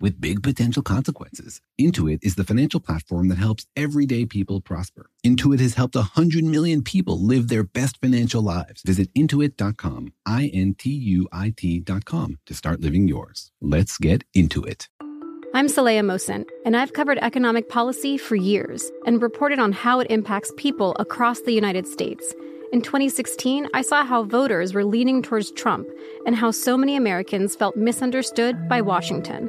with big potential consequences. Intuit is the financial platform that helps everyday people prosper. Intuit has helped 100 million people live their best financial lives. Visit intuit.com, I N T U I T.com to start living yours. Let's get into it. I'm Saleha Mohsin, and I've covered economic policy for years and reported on how it impacts people across the United States. In 2016, I saw how voters were leaning towards Trump and how so many Americans felt misunderstood by Washington.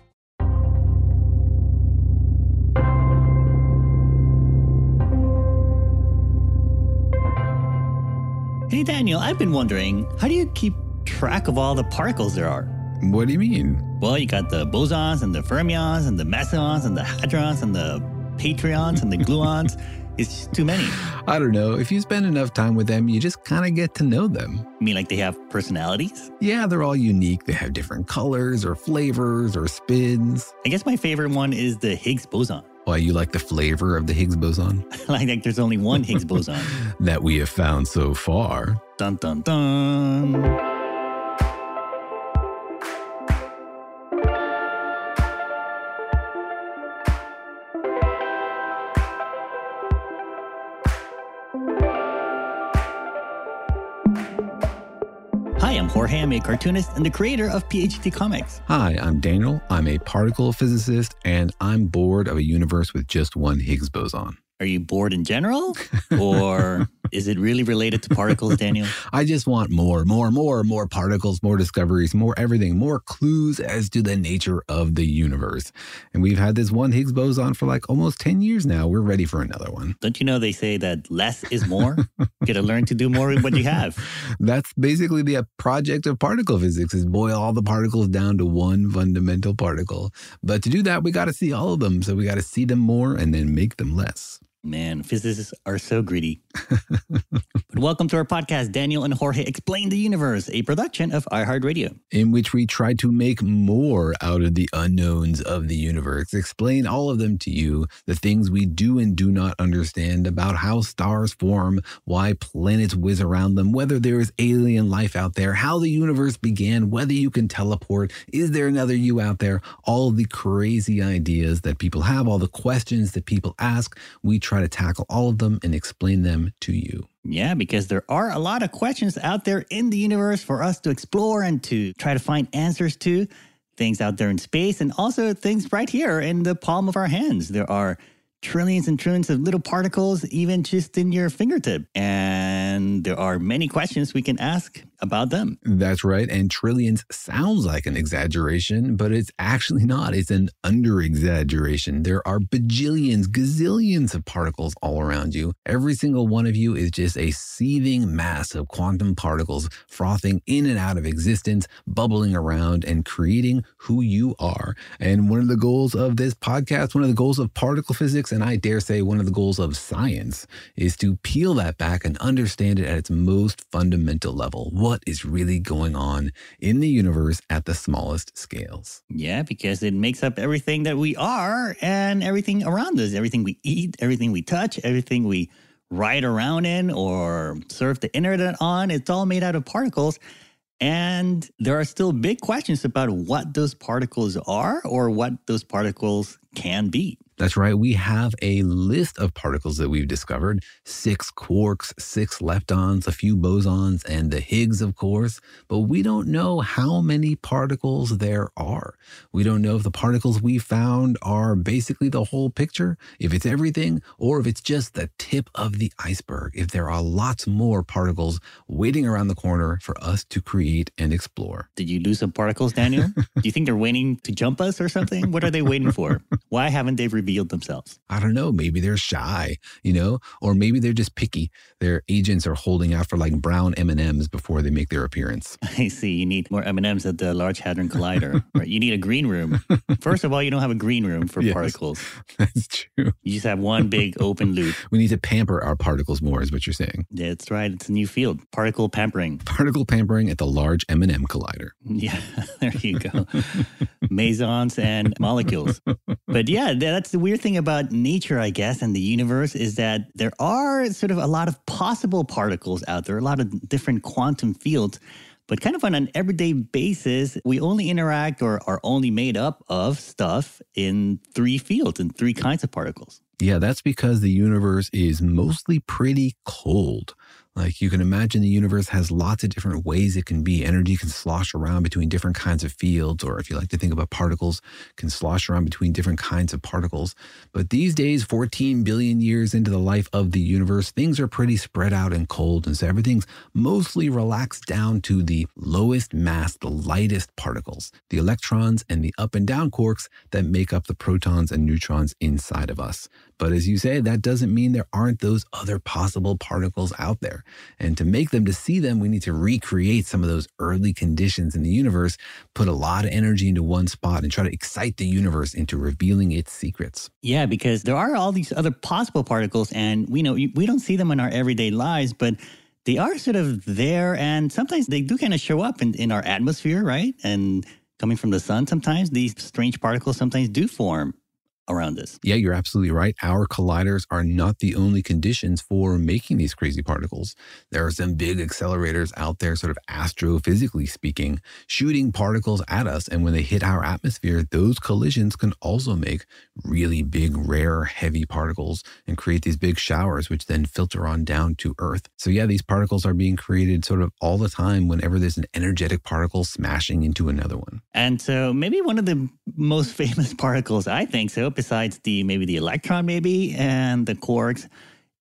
Hey, Daniel, I've been wondering, how do you keep track of all the particles there are? What do you mean? Well, you got the bosons and the fermions and the mesons and the hadrons and the patrions and the gluons. It's just too many. I don't know. If you spend enough time with them, you just kind of get to know them. You mean like they have personalities? Yeah, they're all unique. They have different colors or flavors or spins. I guess my favorite one is the Higgs boson. Why, you like the flavor of the Higgs boson? like, like there's only one Higgs boson. that we have found so far. Dun dun dun. Hi, I'm Jorge. I'm a cartoonist and the creator of PhD Comics. Hi, I'm Daniel. I'm a particle physicist, and I'm bored of a universe with just one Higgs boson. Are you bored in general? Or is it really related to particles, Daniel? I just want more, more, more, more particles, more discoveries, more everything, more clues as to the nature of the universe. And we've had this one Higgs boson for like almost 10 years now. We're ready for another one. Don't you know they say that less is more? you gotta learn to do more with what you have. That's basically the uh, project of particle physics is boil all the particles down to one fundamental particle. But to do that, we got to see all of them. So we got to see them more and then make them less. Man, physicists are so greedy. but welcome to our podcast, Daniel and Jorge Explain the Universe, a production of iHeartRadio. In which we try to make more out of the unknowns of the universe, explain all of them to you, the things we do and do not understand about how stars form, why planets whiz around them, whether there is alien life out there, how the universe began, whether you can teleport, is there another you out there, all the crazy ideas that people have, all the questions that people ask. We try to tackle all of them and explain them to you. Yeah, because there are a lot of questions out there in the universe for us to explore and to try to find answers to. Things out there in space and also things right here in the palm of our hands. There are trillions and trillions of little particles, even just in your fingertip. And there are many questions we can ask about them. That's right. And trillions sounds like an exaggeration, but it's actually not. It's an under exaggeration. There are bajillions, gazillions of particles all around you. Every single one of you is just a seething mass of quantum particles frothing in and out of existence, bubbling around and creating who you are. And one of the goals of this podcast, one of the goals of particle physics, and I dare say one of the goals of science, is to peel that back and understand it at its most fundamental level. What is really going on in the universe at the smallest scales? Yeah, because it makes up everything that we are and everything around us, everything we eat, everything we touch, everything we ride around in or surf the internet on. It's all made out of particles. And there are still big questions about what those particles are or what those particles can be. That's right. We have a list of particles that we've discovered six quarks, six leptons, a few bosons, and the Higgs, of course. But we don't know how many particles there are. We don't know if the particles we found are basically the whole picture, if it's everything, or if it's just the tip of the iceberg, if there are lots more particles waiting around the corner for us to create and explore. Did you lose some particles, Daniel? Do you think they're waiting to jump us or something? What are they waiting for? Why haven't they revealed? Revealed themselves? I don't know. Maybe they're shy, you know, or maybe they're just picky. Their agents are holding out for like brown M and M's before they make their appearance. I see. You need more M and M's at the Large Hadron Collider. right? You need a green room. First of all, you don't have a green room for yes, particles. That's true. You just have one big open loop. We need to pamper our particles more, is what you're saying. That's right. It's a new field. Particle pampering. Particle pampering at the Large M and M Collider. Yeah, there you go. Mesons and molecules. But yeah, that's the weird thing about nature, I guess, and the universe is that there are sort of a lot of possible particles out there, a lot of different quantum fields. But kind of on an everyday basis, we only interact or are only made up of stuff in three fields and three kinds of particles. Yeah, that's because the universe is mostly pretty cold. Like you can imagine the universe has lots of different ways it can be. Energy can slosh around between different kinds of fields, or if you like to think about particles, can slosh around between different kinds of particles. But these days, 14 billion years into the life of the universe, things are pretty spread out and cold. And so everything's mostly relaxed down to the lowest mass, the lightest particles, the electrons and the up and down quarks that make up the protons and neutrons inside of us. But as you say, that doesn't mean there aren't those other possible particles out there. And to make them, to see them, we need to recreate some of those early conditions in the universe, put a lot of energy into one spot, and try to excite the universe into revealing its secrets. Yeah, because there are all these other possible particles, and we know we don't see them in our everyday lives, but they are sort of there, and sometimes they do kind of show up in, in our atmosphere, right? And coming from the sun, sometimes these strange particles sometimes do form around us. Yeah, you're absolutely right. Our colliders are not the only conditions for making these crazy particles. There are some big accelerators out there, sort of astrophysically speaking, shooting particles at us. And when they hit our atmosphere, those collisions can also make really big, rare, heavy particles and create these big showers, which then filter on down to Earth. So, yeah, these particles are being created sort of all the time whenever there's an energetic particle smashing into another one. And so, maybe one of the most famous particles, I think so, besides the maybe the electron, maybe, and the quarks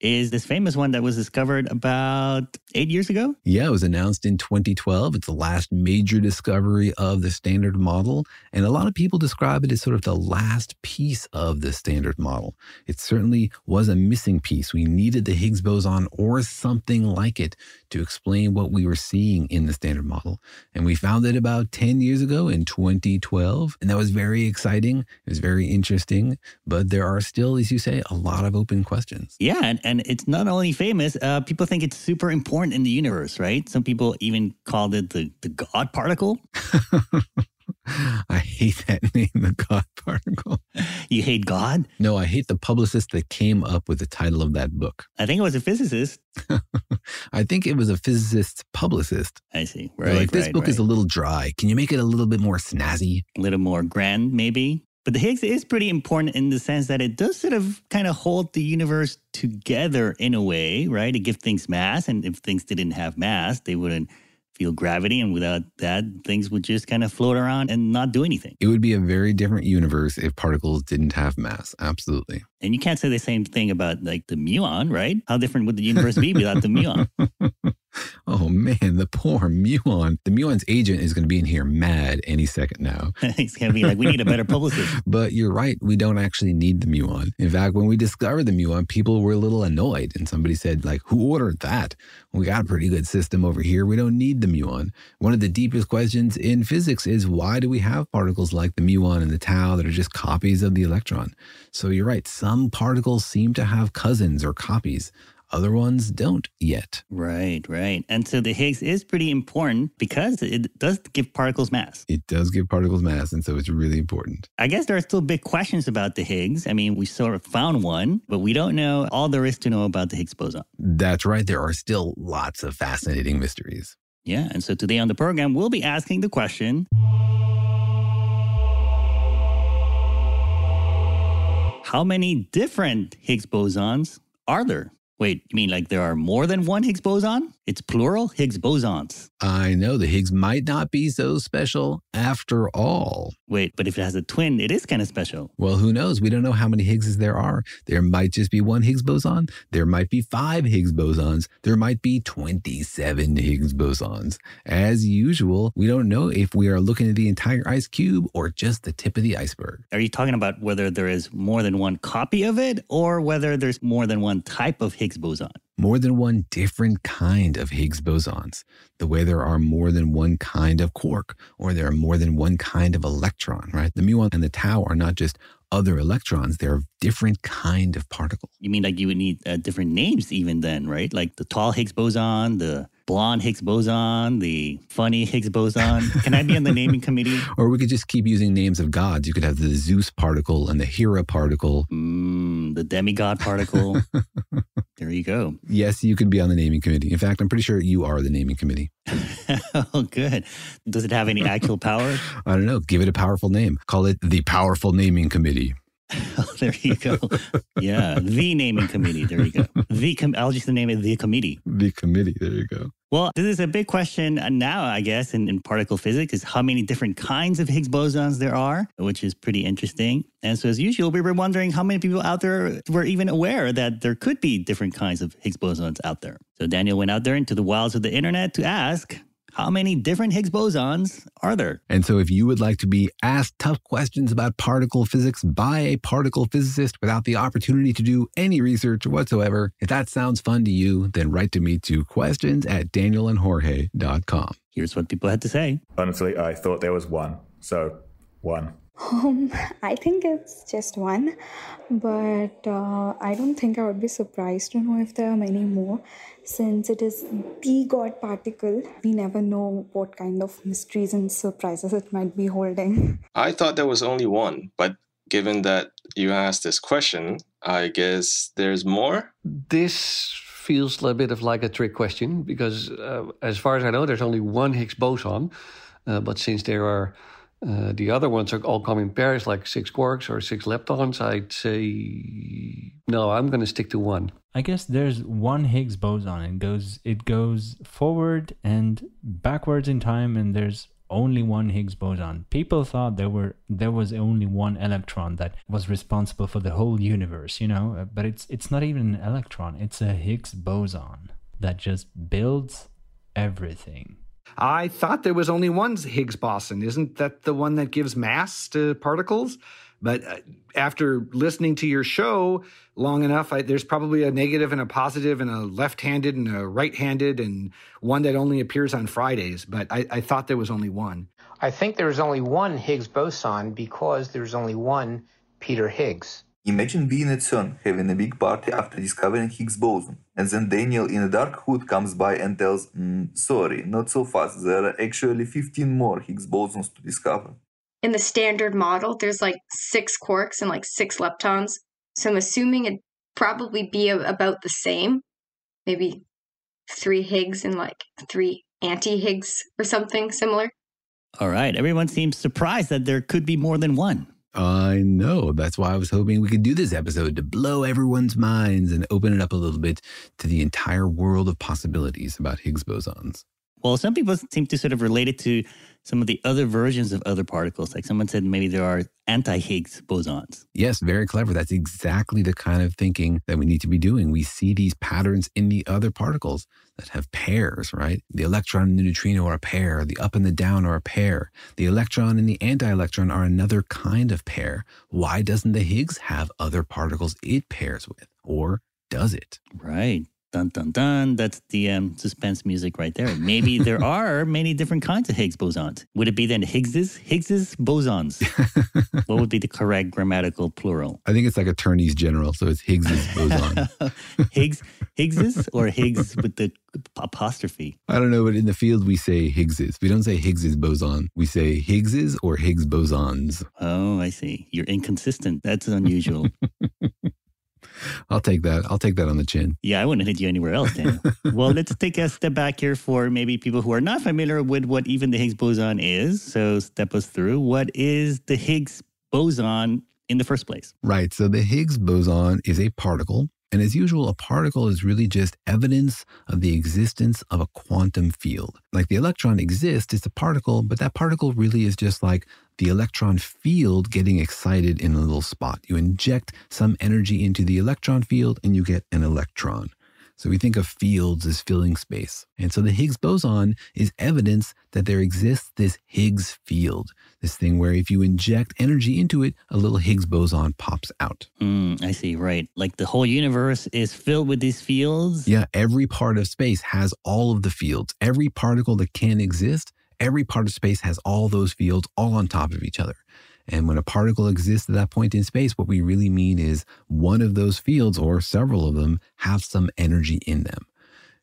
is this famous one that was discovered about eight years ago. Yeah, it was announced in 2012. It's the last major discovery of the standard model. And a lot of people describe it as sort of the last piece of the standard model. It certainly was a missing piece. We needed the Higgs boson or something like it to explain what we were seeing in the standard model. And we found it about 10 years ago in 2012. And that was very exciting. It was very interesting. But there are still, as you say, a lot of open questions. Yeah. And, and it's not only famous, uh, people think it's super important in the universe, right? Some people even called it the, the God particle. I hate that name, the God particle. You hate God? No, I hate the publicist that came up with the title of that book. I think it was a physicist. I think it was a physicist publicist. I see. Right. like this right, book right. is a little dry. Can you make it a little bit more snazzy? A little more grand, maybe. But the Higgs is pretty important in the sense that it does sort of kind of hold the universe together in a way, right? It gives things mass. And if things didn't have mass, they wouldn't feel gravity. And without that, things would just kind of float around and not do anything. It would be a very different universe if particles didn't have mass. Absolutely. And you can't say the same thing about like the muon, right? How different would the universe be without the muon? oh man, the poor muon. The muon's agent is going to be in here mad any second now. He's going to be like, we need a better publicist. but you're right. We don't actually need the muon. In fact, when we discovered the muon, people were a little annoyed. And somebody said, like, who ordered that? We got a pretty good system over here. We don't need the muon. One of the deepest questions in physics is why do we have particles like the muon and the tau that are just copies of the electron? So you're right. Some particles seem to have cousins or copies Other ones don't yet. Right, right. And so the Higgs is pretty important because it does give particles mass. It does give particles mass, and so it's really important. I guess there are still big questions about the Higgs. I mean, we sort of found one, but we don't know all there is to know about the Higgs boson. That's right. There are still lots of fascinating mysteries. Yeah, and so today on the program, we'll be asking the question How many different Higgs bosons are there? Wait, you mean like there are more than one Higgs boson? It's plural Higgs bosons. I know the Higgs might not be so special after all. Wait, but if it has a twin, it is kind of special. Well, who knows? We don't know how many Higgses there are. There might just be one Higgs boson. There might be five Higgs bosons. There might be 27 Higgs bosons. As usual, we don't know if we are looking at the entire ice cube or just the tip of the iceberg. Are you talking about whether there is more than one copy of it or whether there's more than one type of Higgs boson? More than one different kind of Higgs bosons, the way there are more than one kind of quark, or there are more than one kind of electron, right? The muon and the tau are not just other electrons, they're different kind of particle. You mean like you would need uh, different names even then, right? Like the tall Higgs boson, the blonde Higgs boson, the funny Higgs boson. Can I be on the naming committee? Or we could just keep using names of gods. You could have the Zeus particle and the Hera particle. Mm, the demigod particle. there you go. Yes, you could be on the naming committee. In fact, I'm pretty sure you are the naming committee. oh, good. Does it have any actual power? I don't know. Give it a powerful name. Call it the Powerful Naming Committee. Oh, there you go. Yeah, the naming committee. There you go. The com- I'll just name it the committee. The committee. There you go. Well, this is a big question now, I guess, in, in particle physics is how many different kinds of Higgs bosons there are, which is pretty interesting. And so, as usual, we were wondering how many people out there were even aware that there could be different kinds of Higgs bosons out there. So, Daniel went out there into the wilds of the internet to ask how many different Higgs bosons are there? And so, if you would like to be asked tough questions about particle physics by a particle physicist without the opportunity to do any research whatsoever, if that sounds fun to you, then write to me to questions at danielandjorge.com. Here's what people had to say. Honestly, I thought there was one. So, one. Um, I think it's just one, but uh, I don't think I would be surprised to know if there are many more since it is the God particle. We never know what kind of mysteries and surprises it might be holding. I thought there was only one, but given that you asked this question, I guess there's more? This feels a bit of like a trick question because, uh, as far as I know, there's only one Higgs boson. Uh, but since there are uh, the other ones are all come in pairs, like six quarks or six leptons. I'd say no. I'm going to stick to one. I guess there's one Higgs boson. It goes it goes forward and backwards in time, and there's only one Higgs boson. People thought there were there was only one electron that was responsible for the whole universe, you know. But it's it's not even an electron. It's a Higgs boson that just builds everything. I thought there was only one Higgs boson. Isn't that the one that gives mass to particles? But uh, after listening to your show long enough, I, there's probably a negative and a positive and a left handed and a right handed and one that only appears on Fridays. But I, I thought there was only one. I think there's only one Higgs boson because there's only one Peter Higgs. Imagine being at CERN, having a big party after discovering Higgs boson, and then Daniel in a dark hood comes by and tells, mm, sorry, not so fast, there are actually 15 more Higgs bosons to discover. In the standard model, there's like six quarks and like six leptons, so I'm assuming it'd probably be a, about the same, maybe three Higgs and like three anti-Higgs or something similar. All right, everyone seems surprised that there could be more than one. I know. That's why I was hoping we could do this episode to blow everyone's minds and open it up a little bit to the entire world of possibilities about Higgs bosons. Well, some people seem to sort of relate it to some of the other versions of other particles. Like someone said, maybe there are anti Higgs bosons. Yes, very clever. That's exactly the kind of thinking that we need to be doing. We see these patterns in the other particles that have pairs, right? The electron and the neutrino are a pair. The up and the down are a pair. The electron and the anti electron are another kind of pair. Why doesn't the Higgs have other particles it pairs with? Or does it? Right. Dun dun dun. That's the um, suspense music right there. Maybe there are many different kinds of Higgs bosons. Would it be then Higgses? Higgses bosons. what would be the correct grammatical plural? I think it's like attorneys general, so it's Higgs's boson. Higgs, Higgses, or Higgs with the apostrophe? I don't know, but in the field we say Higgses. We don't say Higgs's boson. We say Higgses or Higgs bosons. Oh, I see. You're inconsistent. That's unusual. I'll take that. I'll take that on the chin. Yeah, I wouldn't hit you anywhere else, Daniel. well, let's take a step back here for maybe people who are not familiar with what even the Higgs boson is. So, step us through. What is the Higgs boson in the first place? Right. So, the Higgs boson is a particle. And as usual, a particle is really just evidence of the existence of a quantum field. Like the electron exists, it's a particle, but that particle really is just like the electron field getting excited in a little spot. You inject some energy into the electron field and you get an electron. So we think of fields as filling space. And so the Higgs boson is evidence that there exists this Higgs field, this thing where if you inject energy into it, a little Higgs boson pops out. Mm, I see, right. Like the whole universe is filled with these fields. Yeah, every part of space has all of the fields. Every particle that can exist, every part of space has all those fields all on top of each other. And when a particle exists at that point in space, what we really mean is one of those fields or several of them have some energy in them.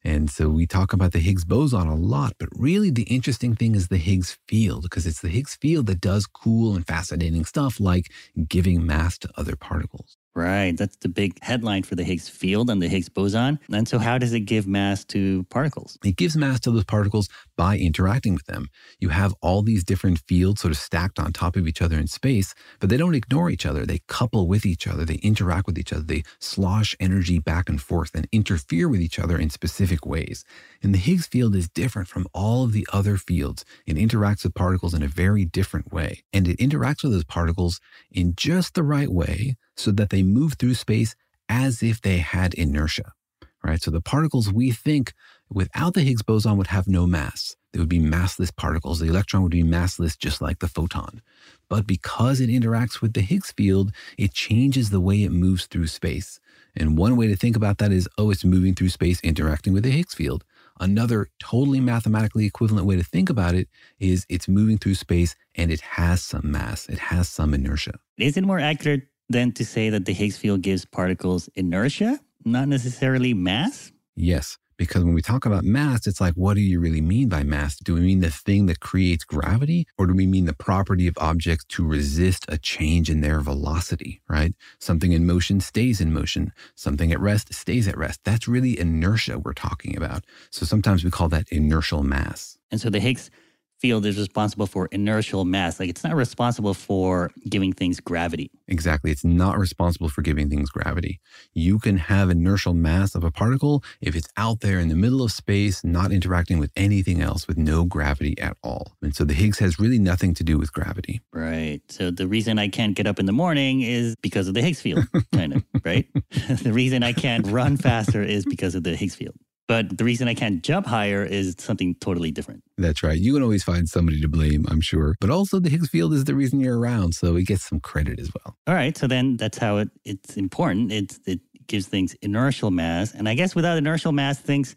And so we talk about the Higgs boson a lot, but really the interesting thing is the Higgs field, because it's the Higgs field that does cool and fascinating stuff like giving mass to other particles. Right. That's the big headline for the Higgs field and the Higgs boson. And so, how does it give mass to particles? It gives mass to those particles by interacting with them. You have all these different fields sort of stacked on top of each other in space, but they don't ignore each other. They couple with each other, they interact with each other, they slosh energy back and forth and interfere with each other in specific ways. And the Higgs field is different from all of the other fields. It interacts with particles in a very different way. And it interacts with those particles in just the right way so that they move through space as if they had inertia, right? So the particles we think without the Higgs boson would have no mass. They would be massless particles. The electron would be massless just like the photon. But because it interacts with the Higgs field, it changes the way it moves through space. And one way to think about that is, oh, it's moving through space interacting with the Higgs field. Another totally mathematically equivalent way to think about it is it's moving through space and it has some mass, it has some inertia. Is it more accurate then to say that the Higgs field gives particles inertia, not necessarily mass? Yes, because when we talk about mass, it's like, what do you really mean by mass? Do we mean the thing that creates gravity, or do we mean the property of objects to resist a change in their velocity, right? Something in motion stays in motion, something at rest stays at rest. That's really inertia we're talking about. So sometimes we call that inertial mass. And so the Higgs field is responsible for inertial mass. Like it's not responsible for giving things gravity. Exactly. It's not responsible for giving things gravity. You can have inertial mass of a particle if it's out there in the middle of space, not interacting with anything else, with no gravity at all. And so the Higgs has really nothing to do with gravity. Right. So the reason I can't get up in the morning is because of the Higgs field, kind of, right? the reason I can't run faster is because of the Higgs field. But the reason I can't jump higher is something totally different. That's right. You can always find somebody to blame, I'm sure. But also, the Higgs field is the reason you're around, so it gets some credit as well. All right. So then that's how it, it's important. It's, it gives things inertial mass. And I guess without inertial mass, things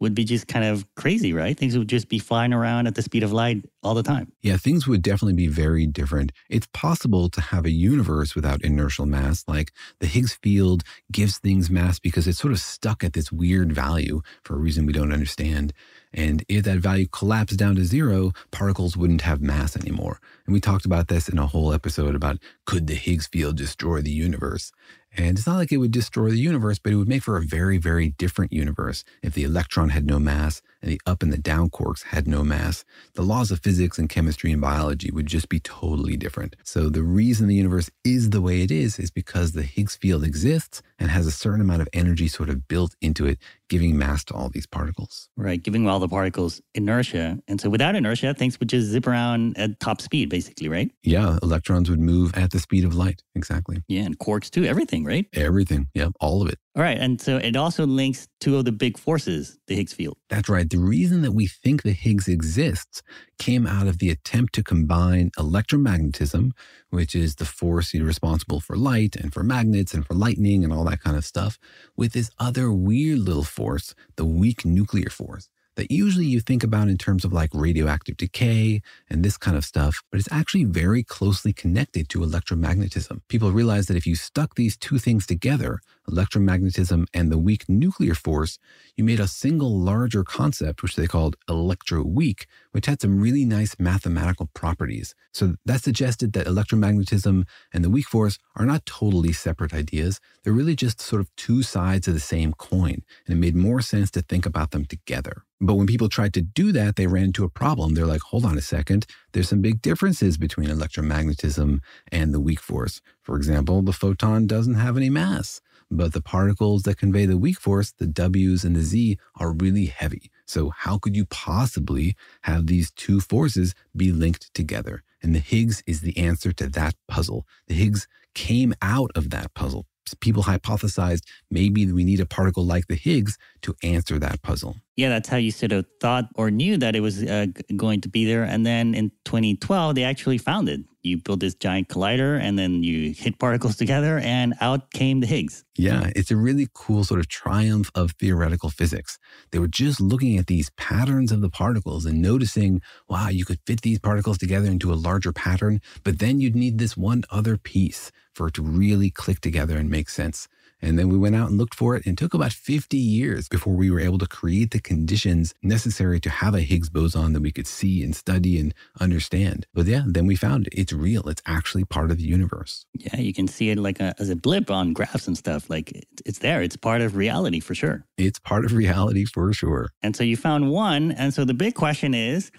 would be just kind of crazy, right? Things would just be flying around at the speed of light all the time. Yeah, things would definitely be very different. It's possible to have a universe without inertial mass. Like the Higgs field gives things mass because it's sort of stuck at this weird value for a reason we don't understand. And if that value collapsed down to zero, particles wouldn't have mass anymore. And we talked about this in a whole episode about could the Higgs field destroy the universe? And it's not like it would destroy the universe, but it would make for a very, very different universe if the electron had no mass and the up and the down quarks had no mass. The laws of physics and chemistry and biology would just be totally different. So the reason the universe is the way it is is because the Higgs field exists and has a certain amount of energy sort of built into it, giving mass to all these particles. Right, giving all the particles inertia. And so without inertia, things would just zip around at top speed, basically, right? Yeah, electrons would move at the speed of light. Exactly. Yeah, and quarks too, everything, right? Everything. Yeah, all of it. All right. And so it also links two of the big forces, the Higgs field. That's right. The reason that we think the Higgs exists came out of the attempt to combine electromagnetism, which is the force responsible for light and for magnets and for lightning and all that kind of stuff, with this other weird little force, the weak nuclear force that usually you think about in terms of like radioactive decay and this kind of stuff, but it's actually very closely connected to electromagnetism. People realize that if you stuck these two things together, electromagnetism and the weak nuclear force, you made a single larger concept, which they called electroweak, which had some really nice mathematical properties. So that suggested that electromagnetism and the weak force are not totally separate ideas. They're really just sort of two sides of the same coin. And it made more sense to think about them together. But when people tried to do that, they ran into a problem. They're like, hold on a second, there's some big differences between electromagnetism and the weak force. For example, the photon doesn't have any mass, but the particles that convey the weak force, the W's and the Z, are really heavy. So, how could you possibly have these two forces be linked together? And the Higgs is the answer to that puzzle. The Higgs came out of that puzzle people hypothesized maybe we need a particle like the Higgs to answer that puzzle. Yeah, that's how you sort of thought or knew that it was uh, going to be there. And then in 2012, they actually found it. You built this giant collider and then you hit particles together, and out came the Higgs. Yeah, it's a really cool sort of triumph of theoretical physics. They were just looking at these patterns of the particles and noticing, wow, you could fit these particles together into a larger pattern, but then you'd need this one other piece for it to really click together and make sense. And then we went out and looked for it and it took about 50 years before we were able to create the conditions necessary to have a Higgs boson that we could see and study and understand. But yeah, then we found it. It's real. It's actually part of the universe. Yeah, you can see it like a, as a blip on graphs and stuff. Like it's there. It's part of reality for sure. It's part of reality for sure. And so you found one. And so the big question is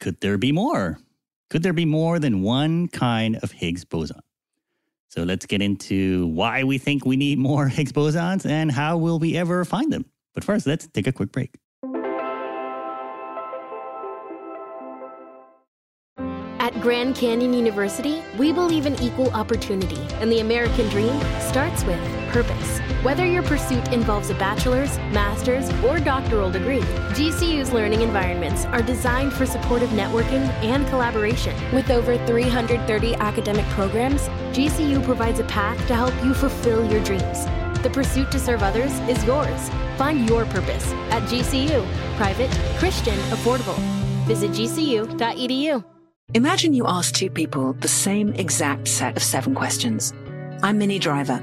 could there be more? Could there be more than one kind of Higgs boson? So let's get into why we think we need more Higgs bosons and how will we ever find them. But first, let's take a quick break. At Grand Canyon University, we believe in equal opportunity, and the American dream starts with purpose. Whether your pursuit involves a bachelor's, master's, or doctoral degree, GCU's learning environments are designed for supportive networking and collaboration. With over 330 academic programs, GCU provides a path to help you fulfill your dreams. The pursuit to serve others is yours. Find your purpose at GCU. Private, Christian, affordable. Visit gcu.edu. Imagine you ask two people the same exact set of seven questions. I'm Minnie Driver,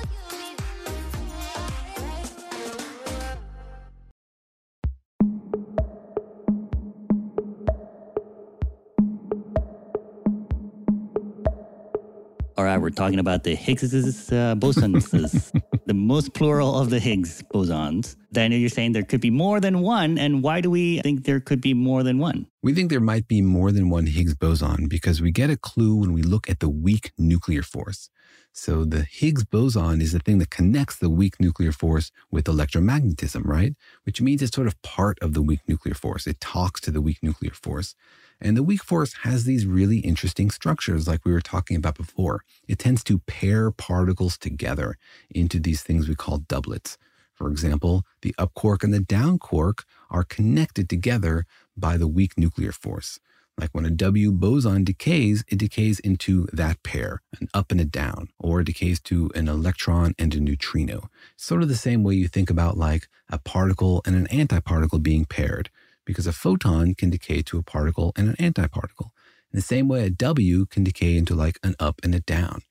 All right, we're talking about the Higgs uh, bosons, the most plural of the Higgs bosons. Daniel, you're saying there could be more than one. And why do we think there could be more than one? We think there might be more than one Higgs boson because we get a clue when we look at the weak nuclear force. So the Higgs boson is the thing that connects the weak nuclear force with electromagnetism, right? Which means it's sort of part of the weak nuclear force. It talks to the weak nuclear force. And the weak force has these really interesting structures, like we were talking about before. It tends to pair particles together into these things we call doublets. For example, the up quark and the down quark are connected together by the weak nuclear force. Like when a W boson decays, it decays into that pair, an up and a down, or it decays to an electron and a neutrino. Sort of the same way you think about like a particle and an antiparticle being paired because a photon can decay to a particle and an antiparticle. In the same way, a W can decay into like an up and a down.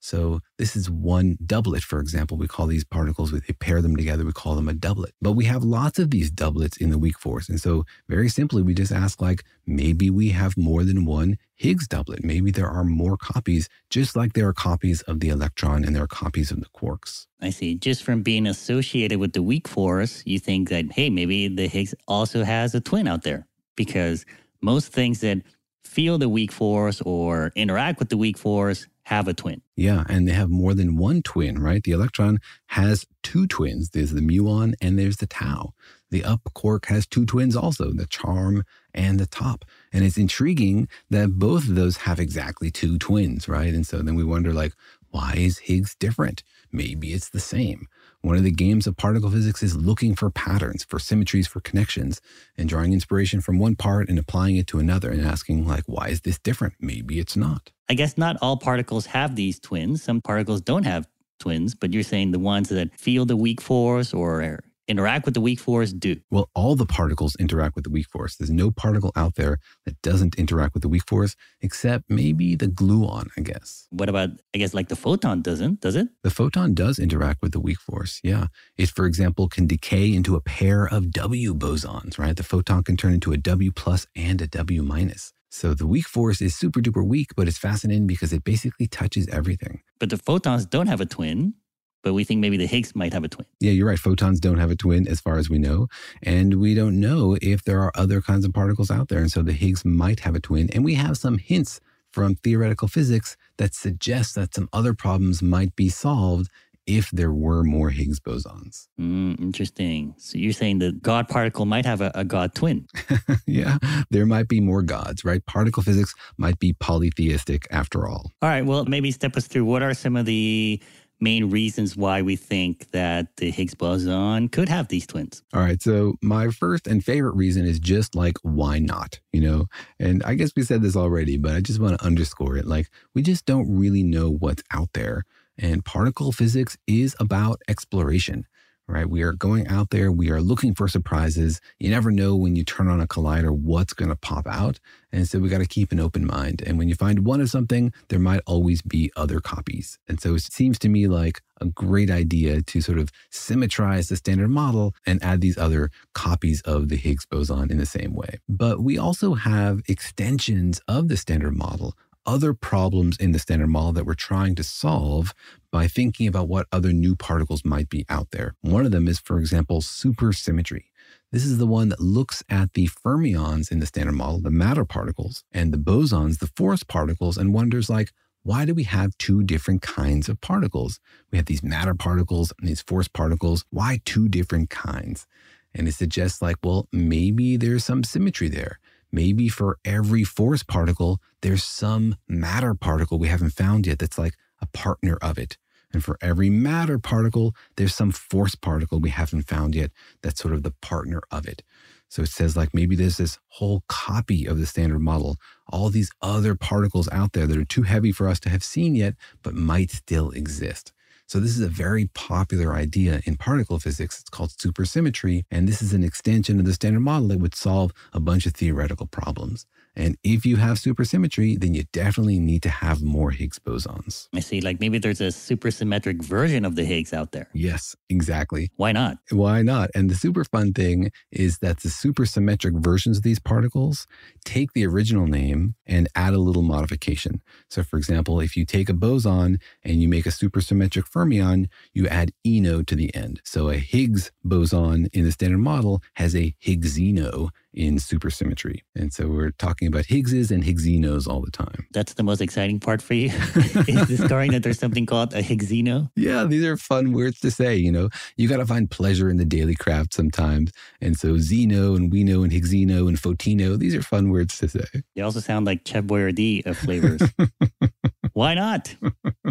So this is one doublet, for example. We call these particles, we pair them together, we call them a doublet. But we have lots of these doublets in the weak force. And so very simply, we just ask like, maybe we have more than one Higgs doublet. Maybe there are more copies, just like there are copies of the electron and there are copies of the quarks. I see. Just from being associated with the weak force, you think that, hey, maybe the Higgs also has a twin out there because most things that feel the weak force or interact with the weak force have a twin. Yeah, and they have more than one twin, right? The electron has two twins. There's the muon and there's the tau. The up quark has two twins also, the charm and the top. And it's intriguing that both of those have exactly two twins, right? And so then we wonder like, why is Higgs different? Maybe it's the same. One of the games of particle physics is looking for patterns, for symmetries, for connections, and drawing inspiration from one part and applying it to another and asking, like, why is this different? Maybe it's not. I guess not all particles have these twins. Some particles don't have twins, but you're saying the ones that feel the weak force or interact with the weak force do? Well, all the particles interact with the weak force. There's no particle out there that doesn't interact with the weak force, except maybe the gluon, I guess. What about, I guess, like the photon doesn't, does it? The photon does interact with the weak force, yeah. It, for example, can decay into a pair of W bosons, right? The photon can turn into a W plus and a W minus. So the weak force is super duper weak, but it's fascinating because it basically touches everything. But the photons don't have a twin but we think maybe the Higgs might have a twin. Yeah, you're right. Photons don't have a twin as far as we know. And we don't know if there are other kinds of particles out there. And so the Higgs might have a twin. And we have some hints from theoretical physics that suggest that some other problems might be solved if there were more Higgs bosons. Mm, interesting. So you're saying the God particle might have a, a God twin. yeah, there might be more gods, right? Particle physics might be polytheistic after all. All right. Well, maybe step us through what are some of the main reasons why we think that the Higgs boson could have these twins. All right. So, my first and favorite reason is just like, why not? You know, and I guess we said this already, but I just want to underscore it. Like, we just don't really know what's out there. And particle physics is about exploration right? We are going out there, we are looking for surprises. You never know when you turn on a collider what's going to pop out. And so we got to keep an open mind. And when you find one of something, there might always be other copies. And so it seems to me like a great idea to sort of symmetrize the standard model and add these other copies of the Higgs boson in the same way. But we also have extensions of the standard model other problems in the standard model that we're trying to solve by thinking about what other new particles might be out there. One of them is, for example, supersymmetry. This is the one that looks at the fermions in the standard model, the matter particles, and the bosons, the force particles, and wonders like, why do we have two different kinds of particles? We have these matter particles and these force particles. Why two different kinds? And it suggests, like, well, maybe there's some symmetry there. Maybe for every force particle, there's some matter particle we haven't found yet that's like a partner of it. And for every matter particle, there's some force particle we haven't found yet that's sort of the partner of it. So it says, like, maybe there's this whole copy of the standard model, all these other particles out there that are too heavy for us to have seen yet, but might still exist. So this is a very popular idea in particle physics. It's called supersymmetry. And this is an extension of the standard model that would solve a bunch of theoretical problems. And if you have supersymmetry, then you definitely need to have more Higgs bosons. I see. Like maybe there's a supersymmetric version of the Higgs out there. Yes, exactly. Why not? Why not? And the super fun thing is that the supersymmetric versions of these particles take the original name and add a little modification. So, for example, if you take a boson and you make a supersymmetric fermion, you add ino to the end. So, a Higgs boson in the standard model has a Higgsino in supersymmetry. And so we're talking about Higgses and Higgsinos all the time. That's the most exciting part for you? is discovering that there's something called a Higgsino? Yeah, these are fun words to say. You know, you got to find pleasure in the daily craft sometimes. And so Zino and Wino and Higgsino and Photino, these are fun words to say. They also sound like Chef Boyardee of flavors. Why not?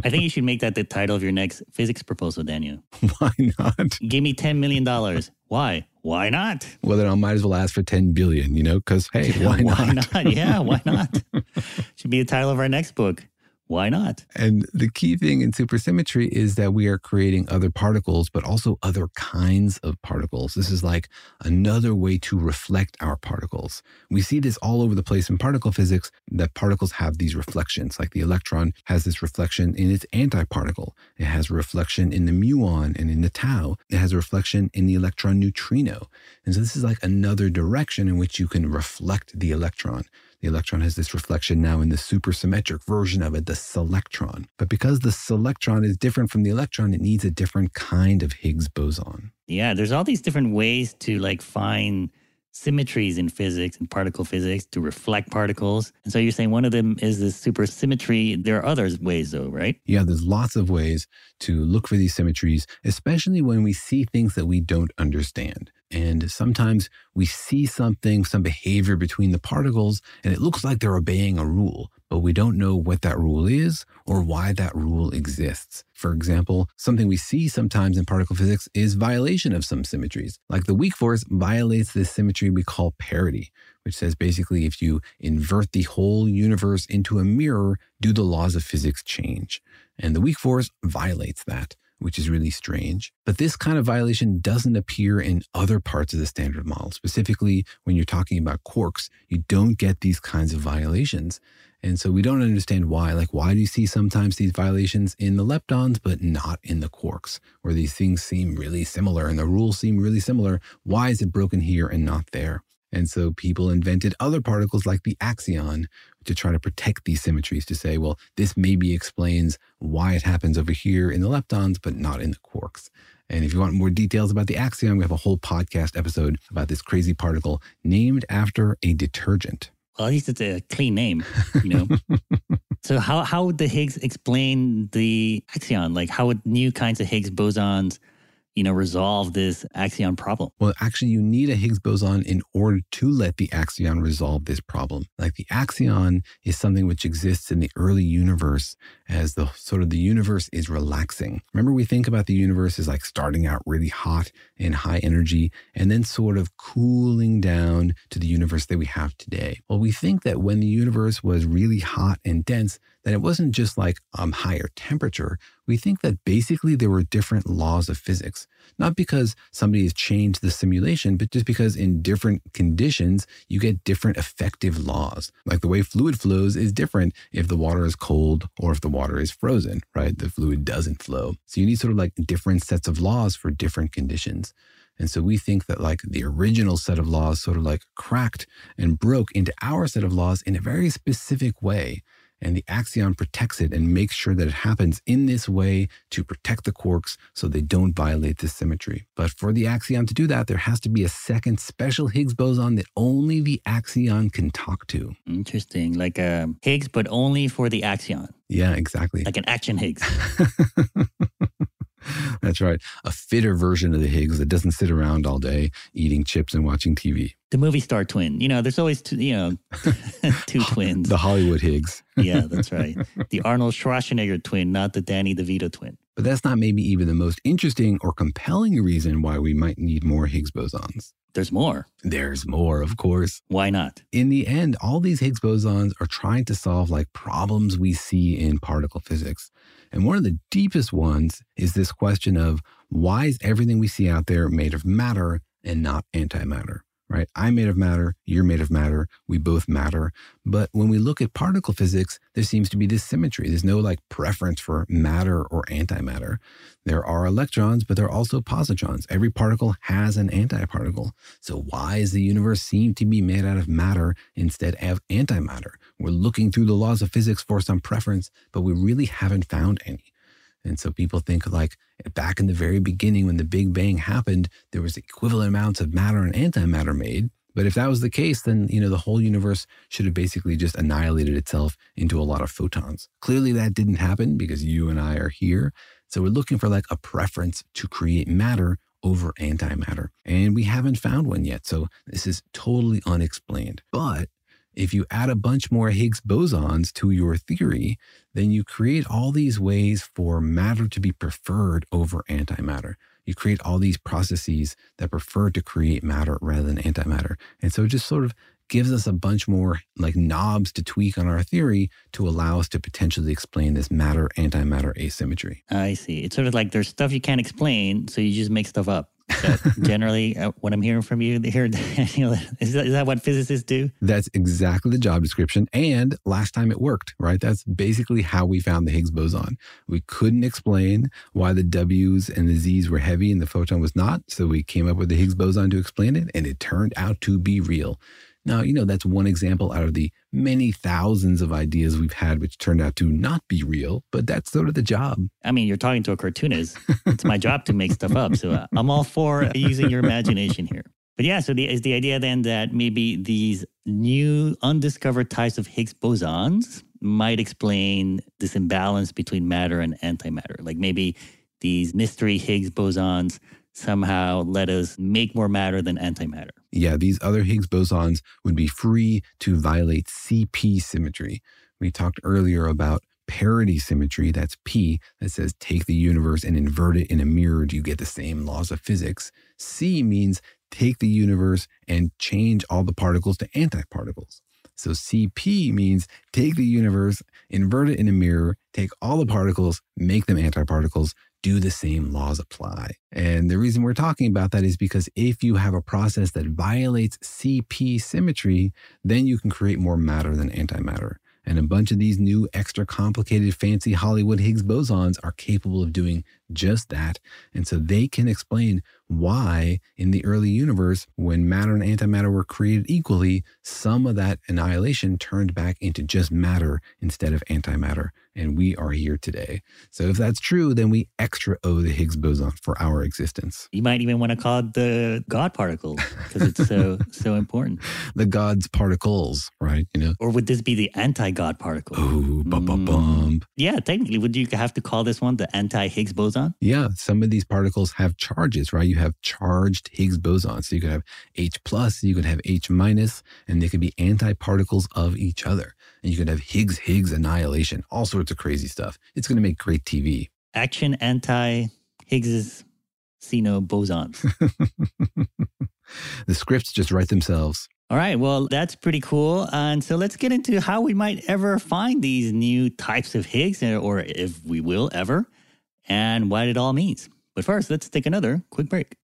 I think you should make that the title of your next physics proposal, Daniel. Why not? Give me $10 million. Why? Why not? Well, then I might as well ask for 10 billion, you know, because hey, why, why not? not? Yeah, why not? should be the title of our next book. Why not? And the key thing in supersymmetry is that we are creating other particles, but also other kinds of particles. This is like another way to reflect our particles. We see this all over the place in particle physics that particles have these reflections. Like the electron has this reflection in its antiparticle, it has a reflection in the muon and in the tau, it has a reflection in the electron neutrino. And so this is like another direction in which you can reflect the electron. The electron has this reflection now in the supersymmetric version of it, the selectron. But because the selectron is different from the electron, it needs a different kind of Higgs boson. Yeah, there's all these different ways to like find symmetries in physics and particle physics to reflect particles. And so you're saying one of them is this supersymmetry. There are other ways though, right? Yeah, there's lots of ways to look for these symmetries, especially when we see things that we don't understand. And sometimes we see something, some behavior between the particles, and it looks like they're obeying a rule, but we don't know what that rule is or why that rule exists. For example, something we see sometimes in particle physics is violation of some symmetries. Like the weak force violates this symmetry we call parity, which says basically if you invert the whole universe into a mirror, do the laws of physics change? And the weak force violates that which is really strange. But this kind of violation doesn't appear in other parts of the standard model. Specifically, when you're talking about quarks, you don't get these kinds of violations. And so we don't understand why. Like, why do you see sometimes these violations in the leptons, but not in the quarks, where these things seem really similar and the rules seem really similar? Why is it broken here and not there? And so people invented other particles like the axion to try to protect these symmetries to say, well, this maybe explains why it happens over here in the leptons, but not in the quarks. And if you want more details about the axion, we have a whole podcast episode about this crazy particle named after a detergent. Well, at least it's a clean name, you know. so how how would the Higgs explain the axion? Like how would new kinds of Higgs bosons you know, resolve this axion problem? Well, actually, you need a Higgs boson in order to let the axion resolve this problem. Like the axion is something which exists in the early universe as the sort of the universe is relaxing. Remember, we think about the universe as like starting out really hot and high energy and then sort of cooling down to the universe that we have today. Well, we think that when the universe was really hot and dense, that it wasn't just like um, higher temperature. We think that basically there were different laws of physics, not because somebody has changed the simulation, but just because in different conditions, you get different effective laws. Like the way fluid flows is different if the water is cold or if the water is frozen, right? The fluid doesn't flow. So you need sort of like different sets of laws for different conditions. And so we think that like the original set of laws sort of like cracked and broke into our set of laws in a very specific way. And the axion protects it and makes sure that it happens in this way to protect the quarks so they don't violate this symmetry. But for the axion to do that, there has to be a second special Higgs boson that only the axion can talk to. Interesting. Like a Higgs, but only for the axion. Yeah, exactly. Like an action Higgs. That's right. A fitter version of the Higgs that doesn't sit around all day eating chips and watching TV. The movie star twin. You know, there's always two, you know, two twins. The Hollywood Higgs. yeah, that's right. The Arnold Schwarzenegger twin, not the Danny DeVito twin. But that's not maybe even the most interesting or compelling reason why we might need more Higgs bosons. There's more. There's more, of course. Why not? In the end, all these Higgs bosons are trying to solve like problems we see in particle physics. And one of the deepest ones is this question of why is everything we see out there made of matter and not antimatter? Right? I'm made of matter, you're made of matter, we both matter. But when we look at particle physics, there seems to be this symmetry. There's no like preference for matter or antimatter. There are electrons, but there are also positrons. Every particle has an antiparticle. So why does the universe seem to be made out of matter instead of antimatter? We're looking through the laws of physics for some preference, but we really haven't found any. And so people think like back in the very beginning when the Big Bang happened, there was equivalent amounts of matter and antimatter made. But if that was the case, then you know the whole universe should have basically just annihilated itself into a lot of photons. Clearly that didn't happen because you and I are here. So we're looking for like a preference to create matter over antimatter. And we haven't found one yet. So this is totally unexplained. But if you add a bunch more Higgs bosons to your theory, then you create all these ways for matter to be preferred over antimatter. You create all these processes that prefer to create matter rather than antimatter. And so it just sort of gives us a bunch more like knobs to tweak on our theory to allow us to potentially explain this matter antimatter asymmetry. I see. It's sort of like there's stuff you can't explain, so you just make stuff up. Generally uh, what I'm hearing from you here, is that, is that what physicists do? That's exactly the job description. And last time it worked, right? That's basically how we found the Higgs boson. We couldn't explain why the W's and the Z's were heavy and the photon was not. So we came up with the Higgs boson to explain it, and it turned out to be real. Now, you know, that's one example out of the many thousands of ideas we've had which turned out to not be real, but that's sort of the job. I mean, you're talking to a cartoonist. it's my job to make stuff up. So uh, I'm all for using your imagination here. But yeah, so the, is the idea then that maybe these new undiscovered types of Higgs bosons might explain this imbalance between matter and antimatter? Like maybe these mystery Higgs bosons somehow let us make more matter than antimatter. Yeah, these other Higgs bosons would be free to violate CP symmetry. We talked earlier about parity symmetry, that's P, that says take the universe and invert it in a mirror, do you get the same laws of physics? C means take the universe and change all the particles to antiparticles. So CP means take the universe, invert it in a mirror, take all the particles, make them antiparticles, do the same laws apply? And the reason we're talking about that is because if you have a process that violates CP symmetry, then you can create more matter than antimatter. And a bunch of these new extra complicated fancy Hollywood Higgs bosons are capable of doing just that. And so they can explain why in the early universe, when matter and antimatter were created equally, some of that annihilation turned back into just matter instead of antimatter. And we are here today. So if that's true, then we extra owe the Higgs boson for our existence. You might even want to call it the God particle because it's so so important. The God's particles, right? You know. Or would this be the anti-God particle? Oh, bum bum mm. bum. Yeah, technically, would you have to call this one the anti-Higgs boson? Yeah, some of these particles have charges, right? You have charged Higgs bosons. So you could have H plus, you could have H minus, and they could be antiparticles of each other. And you could have Higgs Higgs annihilation, all sorts of crazy stuff. It's going to make great TV. Action anti Higgs Sino bosons. the scripts just write themselves. All right, well, that's pretty cool. And so let's get into how we might ever find these new types of Higgs, or if we will ever, and what it all means. But first, let's take another quick break.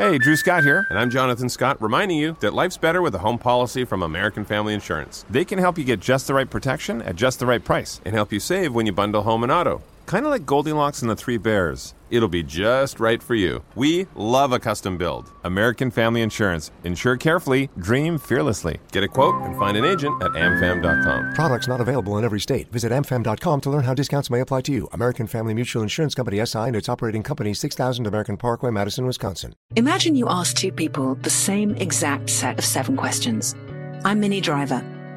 Hey, Drew Scott here, and I'm Jonathan Scott, reminding you that life's better with a home policy from American Family Insurance. They can help you get just the right protection at just the right price and help you save when you bundle home and auto. Kind of like Goldilocks and the Three Bears. It'll be just right for you. We love a custom build. American Family Insurance. Insure carefully, dream fearlessly. Get a quote and find an agent at amfam.com. Products not available in every state. Visit amfam.com to learn how discounts may apply to you. American Family Mutual Insurance Company SI and its operating company 6000 American Parkway, Madison, Wisconsin. Imagine you ask two people the same exact set of seven questions. I'm Minnie Driver.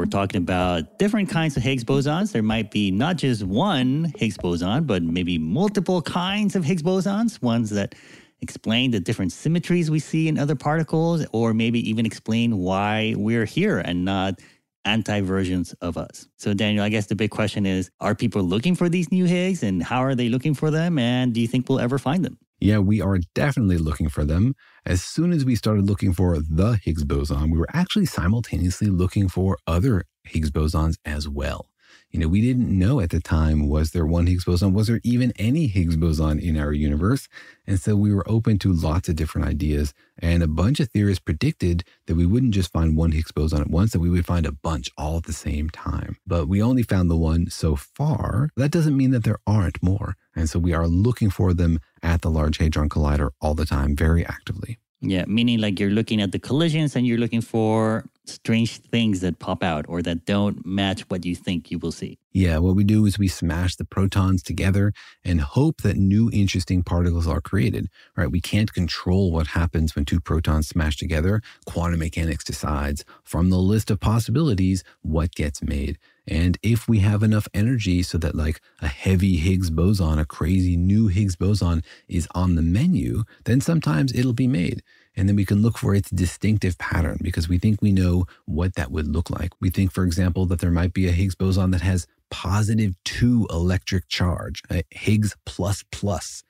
We're talking about different kinds of Higgs bosons. There might be not just one Higgs boson, but maybe multiple kinds of Higgs bosons, ones that explain the different symmetries we see in other particles, or maybe even explain why we're here and not anti versions of us. So, Daniel, I guess the big question is are people looking for these new Higgs and how are they looking for them? And do you think we'll ever find them? Yeah, we are definitely looking for them. As soon as we started looking for the Higgs boson, we were actually simultaneously looking for other Higgs bosons as well. You know, we didn't know at the time was there one Higgs boson? Was there even any Higgs boson in our universe? And so we were open to lots of different ideas. And a bunch of theorists predicted that we wouldn't just find one Higgs boson at once, that we would find a bunch all at the same time. But we only found the one so far. That doesn't mean that there aren't more. And so we are looking for them at the Large Hadron Collider all the time, very actively. Yeah, meaning like you're looking at the collisions and you're looking for strange things that pop out or that don't match what you think you will see. Yeah, what we do is we smash the protons together and hope that new interesting particles are created, right? We can't control what happens when two protons smash together. Quantum mechanics decides from the list of possibilities what gets made. And if we have enough energy so that like a heavy Higgs boson, a crazy new Higgs boson is on the menu, then sometimes it'll be made. And then we can look for its distinctive pattern because we think we know what that would look like. We think, for example, that there might be a Higgs boson that has positive two electric charge, a Higgs plus plus,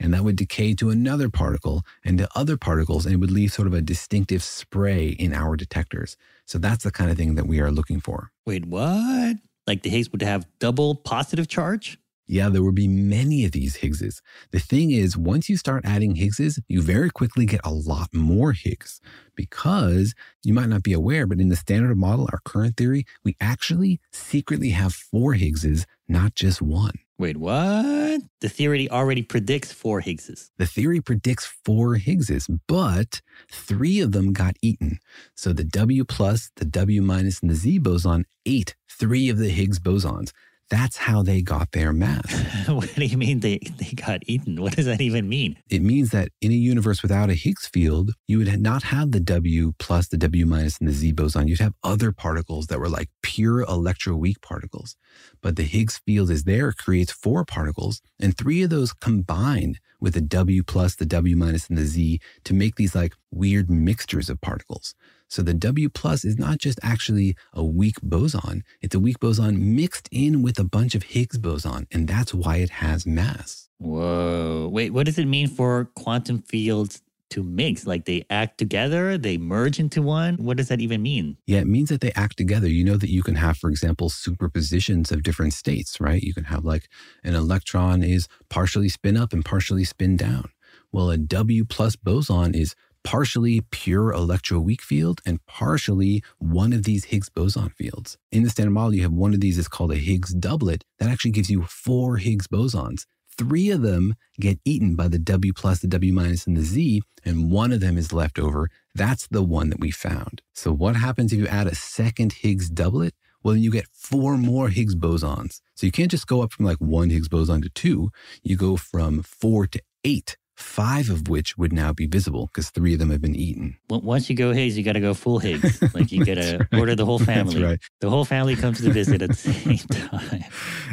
and that would decay to another particle and to other particles and it would leave sort of a distinctive spray in our detectors. So that's the kind of thing that we are looking for. Wait, what? Like the Higgs would have double positive charge? Yeah, there will be many of these Higgses. The thing is, once you start adding Higgses, you very quickly get a lot more Higgs because you might not be aware, but in the standard model, our current theory, we actually secretly have four Higgses, not just one. Wait, what? The theory already predicts four Higgses. The theory predicts four Higgses, but three of them got eaten. So the W plus, the W minus, and the Z boson ate three of the Higgs bosons. That's how they got their mass. what do you mean they, they got eaten? What does that even mean? It means that in a universe without a Higgs field, you would not have the W plus, the W minus, and the Z boson. You'd have other particles that were like pure electroweak particles. But the Higgs field is there, creates four particles, and three of those combine with the W plus, the W minus, and the Z to make these like weird mixtures of particles. So the W plus is not just actually a weak boson, it's a weak boson mixed in with a bunch of Higgs boson, and that's why it has mass. Whoa. Wait, what does it mean for quantum fields to mix? Like they act together, they merge into one? What does that even mean? Yeah, it means that they act together. You know that you can have, for example, superpositions of different states, right? You can have like an electron is partially spin up and partially spin down. Well, a W plus boson is partially pure electroweak field and partially one of these Higgs boson fields. In the standard model, you have one of these is called a Higgs doublet that actually gives you four Higgs bosons. Three of them get eaten by the W plus, the W minus, and the Z, and one of them is left over. That's the one that we found. So what happens if you add a second Higgs doublet? Well, then you get four more Higgs bosons. So you can't just go up from like one Higgs boson to two. You go from four to eight five of which would now be visible because three of them have been eaten. Well, once you go Higgs, you got to go full Higgs. Like you got to right. order the whole family. Right. The whole family comes to visit at the same time.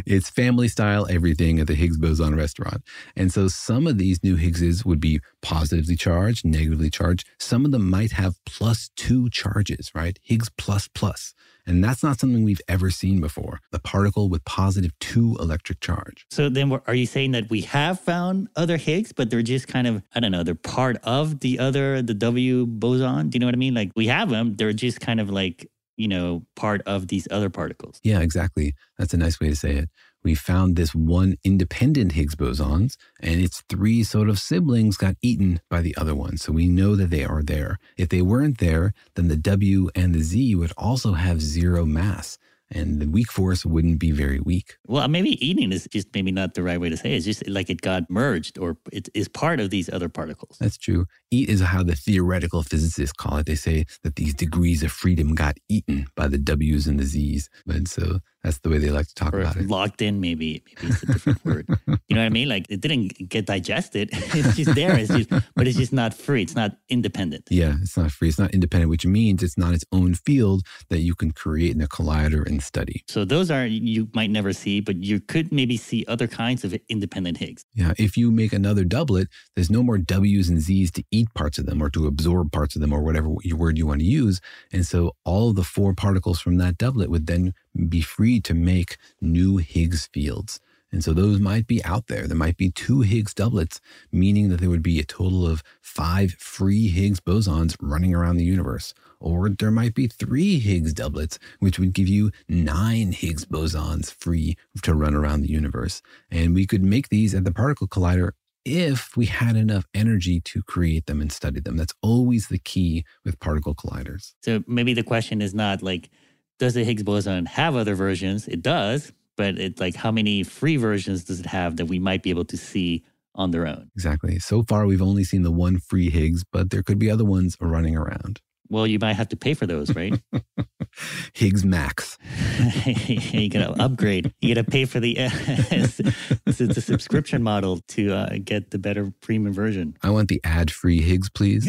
It's family style everything at the Higgs boson restaurant. And so some of these new Higgses would be positively charged, negatively charged. Some of them might have plus two charges, right? Higgs plus plus. And that's not something we've ever seen before. The particle with positive two electric charge. So then are you saying that we have found other Higgs, but they're just kind of, I don't know, they're part of the other, the W boson? Do you know what I mean? Like we have them, they're just kind of like, you know, part of these other particles. Yeah, exactly. That's a nice way to say it we found this one independent Higgs bosons, and its three sort of siblings got eaten by the other one. So we know that they are there. If they weren't there, then the W and the Z would also have zero mass and the weak force wouldn't be very weak. Well, maybe eating is just maybe not the right way to say it. It's just like it got merged or it is part of these other particles. That's true. Eat is how the theoretical physicists call it. They say that these degrees of freedom got eaten by the W's and the Z's. And so that's the way they like to talk or about it. Locked in, maybe. Maybe it's a different word. You know what I mean? Like it didn't get digested. it's just there. It's just, but it's just not free. It's not independent. Yeah, it's not free. It's not independent, which means it's not its own field that you can create in a collider and study. So those are you might never see, but you could maybe see other kinds of independent Higgs. Yeah, if you make another doublet, there's no more W's and Z's to eat parts of them or to absorb parts of them or whatever word you want to use. And so all of the four particles from that doublet would then be free to make new Higgs fields. And so those might be out there. There might be two Higgs doublets, meaning that there would be a total of five free Higgs bosons running around the universe. Or there might be three Higgs doublets, which would give you nine Higgs bosons free to run around the universe. And we could make these at the particle collider if we had enough energy to create them and study them. That's always the key with particle colliders. So maybe the question is not like, does the Higgs boson have other versions? It does, but it's like how many free versions does it have that we might be able to see on their own? Exactly. So far, we've only seen the one free Higgs, but there could be other ones running around. Well, you might have to pay for those, right? Higgs Max. you gotta upgrade. You gotta pay for the it's, it's a subscription model to uh, get the better premium version. I want the ad-free Higgs, please.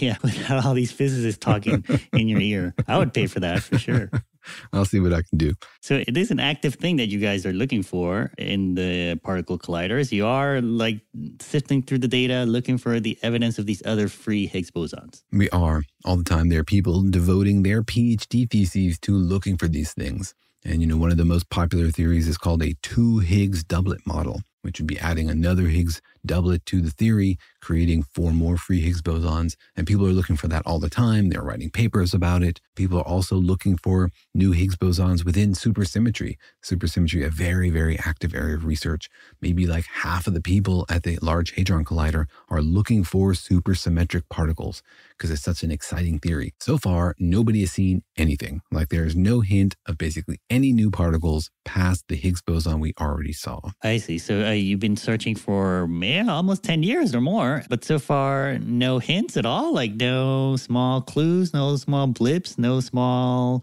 yeah, without all these physicists talking in your ear, I would pay for that for sure. I'll see what I can do. So it is an active thing that you guys are looking for in the particle colliders. You are like sifting through the data, looking for the evidence of these other free Higgs bosons. We are all the time. There are people devoting their PhD theses to looking for these things. And you know, one of the most popular theories is called a two Higgs doublet model, which would be adding another Higgs doublet to the theory, creating four more free Higgs bosons. And people are looking for that all the time. They're writing papers about it. People are also looking for new Higgs bosons within supersymmetry. Supersymmetry, a very, very active area of research. Maybe like half of the people at the Large Hadron Collider are looking for supersymmetric particles because it's such an exciting theory. So far, nobody has seen anything. Like there's no hint of basically any new particles past the Higgs boson we already saw. I see. So uh, you've been searching for yeah, almost 10 years or more, but so far, no hints at all. Like no small clues, no small blips, no small,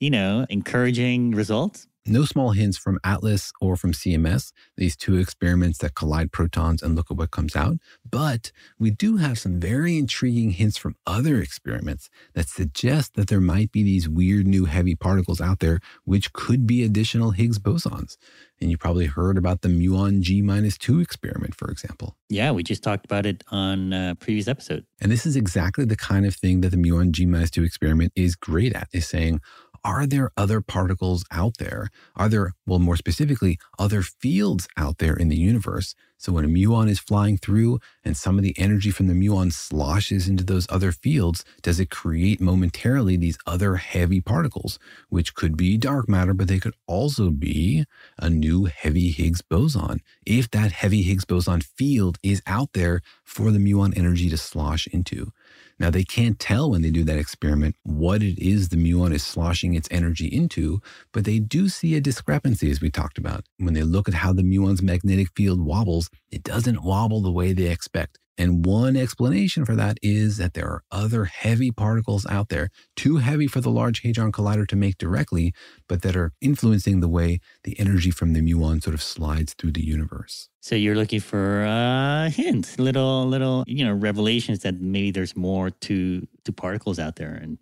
you know, encouraging results. No small hints from ATLAS or from CMS, these two experiments that collide protons and look at what comes out. But we do have some very intriguing hints from other experiments that suggest that there might be these weird new heavy particles out there, which could be additional Higgs bosons. And you probably heard about the muon G minus 2 experiment, for example. Yeah, we just talked about it on a previous episode. And this is exactly the kind of thing that the muon G minus 2 experiment is great at, is saying, are there other particles out there? Are there, well, more specifically, other fields out there in the universe? So when a muon is flying through and some of the energy from the muon sloshes into those other fields, does it create momentarily these other heavy particles, which could be dark matter, but they could also be a new heavy Higgs boson if that heavy Higgs boson field is out there for the muon energy to slosh into. Now, they can't tell when they do that experiment what it is the muon is sloshing its energy into, but they do see a discrepancy, as we talked about. When they look at how the muon's magnetic field wobbles, it doesn't wobble the way they expect. And one explanation for that is that there are other heavy particles out there, too heavy for the Large Hadron Collider to make directly, but that are influencing the way the energy from the muon sort of slides through the universe. So you're looking for uh, hints, little, little, you know, revelations that maybe there's more to to particles out there, and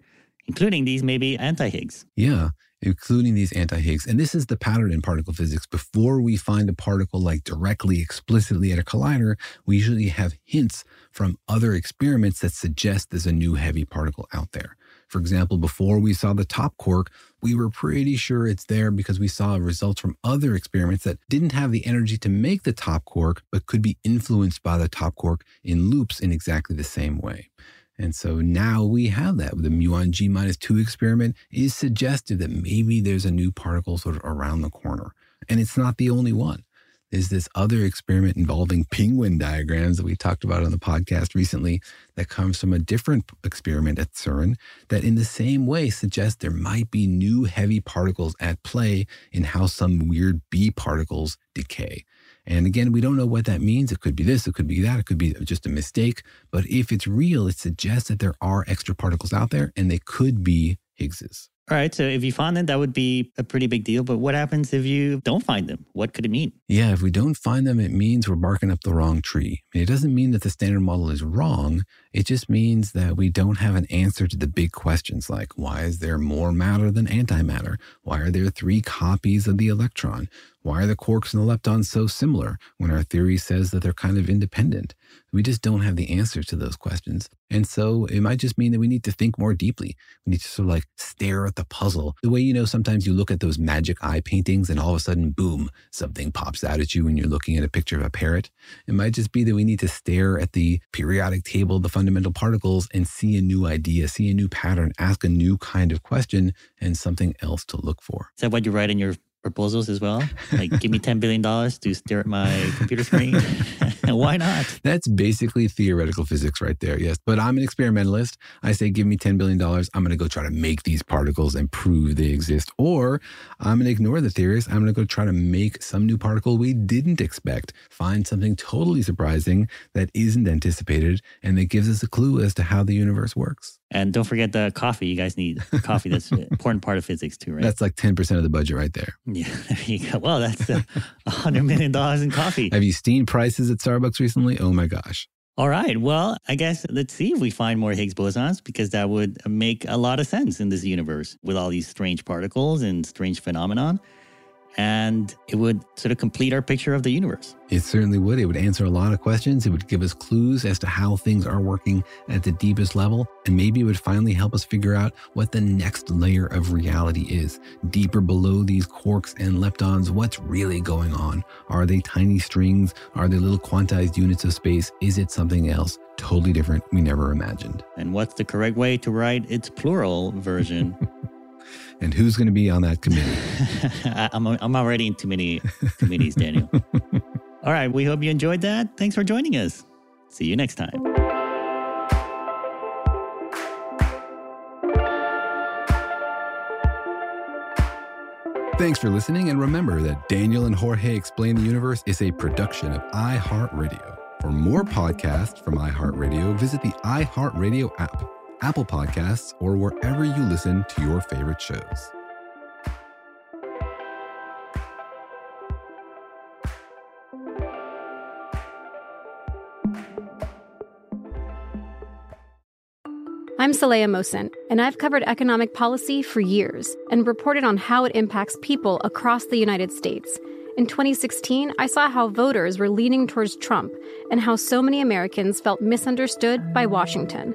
including these maybe anti-Higgs. Yeah, including these anti-Higgs. And this is the pattern in particle physics. Before we find a particle like directly, explicitly at a collider, we usually have hints from other experiments that suggest there's a new heavy particle out there. For example, before we saw the top quark, we were pretty sure it's there because we saw results from other experiments that didn't have the energy to make the top quark, but could be influenced by the top quark in loops in exactly the same way. And so now we have that. The muon G minus 2 experiment is suggestive that maybe there's a new particle sort of around the corner. And it's not the only one. There's this other experiment involving penguin diagrams that we talked about on the podcast recently that comes from a different experiment at CERN that, in the same way, suggests there might be new heavy particles at play in how some weird B particles decay. And again, we don't know what that means. It could be this, it could be that, it could be just a mistake. But if it's real, it suggests that there are extra particles out there and they could be Higgses. All right. So if you find them, that would be a pretty big deal. But what happens if you don't find them? What could it mean? Yeah, if we don't find them, it means we're barking up the wrong tree. It doesn't mean that the standard model is wrong. It just means that we don't have an answer to the big questions like why is there more matter than antimatter? Why are there three copies of the electron? Why are the quarks and the leptons so similar when our theory says that they're kind of independent? We just don't have the answers to those questions. And so it might just mean that we need to think more deeply. We need to sort of like stare at the puzzle. The way, you know, sometimes you look at those magic eye paintings and all of a sudden, boom, something pops out at you when you're looking at a picture of a parrot. It might just be that we need to stare at the periodic table, the fundamental particles, and see a new idea, see a new pattern, ask a new kind of question, and something else to look for. Is that what you write in your proposals as well? Like, give me $10 billion to stare at my computer screen? Why not? That's basically theoretical physics right there, yes. But I'm an experimentalist. I say, give me $10 billion. I'm going to go try to make these particles and prove they exist. Or I'm going to ignore the theories. I'm going to go try to make some new particle we didn't expect, find something totally surprising that isn't anticipated, and that gives us a clue as to how the universe works. And don't forget the coffee. You guys need coffee. That's an important part of physics too, right? That's like 10% of the budget right there. Yeah, there you go. Well, that's uh, a $100 million in coffee. Have you seen prices at Starbucks recently? Oh my gosh. All right. Well, I guess let's see if we find more Higgs bosons because that would make a lot of sense in this universe with all these strange particles and strange phenomenon and it would sort of complete our picture of the universe. It certainly would. It would answer a lot of questions. It would give us clues as to how things are working at the deepest level. And maybe it would finally help us figure out what the next layer of reality is. Deeper below these quarks and leptons, what's really going on? Are they tiny strings? Are they little quantized units of space? Is it something else? Totally different we never imagined. And what's the correct way to write its plural version? and who's going to be on that committee? I'm, I'm already in too many committees, Daniel. All right. We hope you enjoyed that. Thanks for joining us. See you next time. Thanks for listening, and remember that Daniel and Jorge Explain the Universe is a production of iHeartRadio. For more podcasts from iHeartRadio, visit the iHeartRadio app Apple Podcasts, or wherever you listen to your favorite shows. I'm Saleha Mohsin, and I've covered economic policy for years and reported on how it impacts people across the United States. In 2016, I saw how voters were leaning towards Trump and how so many Americans felt misunderstood by Washington.